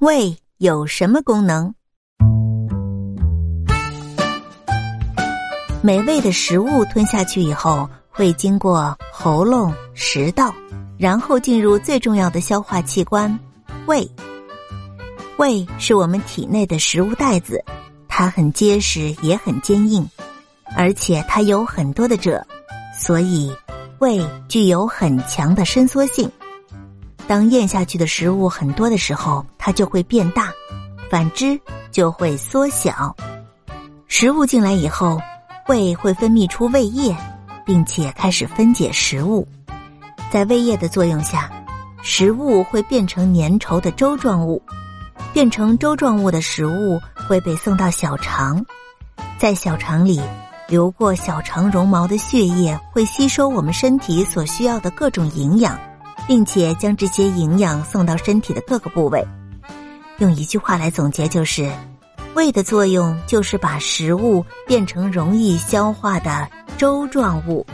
胃有什么功能？美味的食物吞下去以后，会经过喉咙、食道，然后进入最重要的消化器官——胃。胃是我们体内的食物袋子，它很结实，也很坚硬，而且它有很多的褶，所以胃具有很强的伸缩性。当咽下去的食物很多的时候，它就会变大；反之就会缩小。食物进来以后，胃会分泌出胃液，并且开始分解食物。在胃液的作用下，食物会变成粘稠的粥状物。变成粥状物的食物会被送到小肠，在小肠里流过小肠绒毛的血液会吸收我们身体所需要的各种营养。并且将这些营养送到身体的各个部位。用一句话来总结，就是胃的作用就是把食物变成容易消化的粥状物。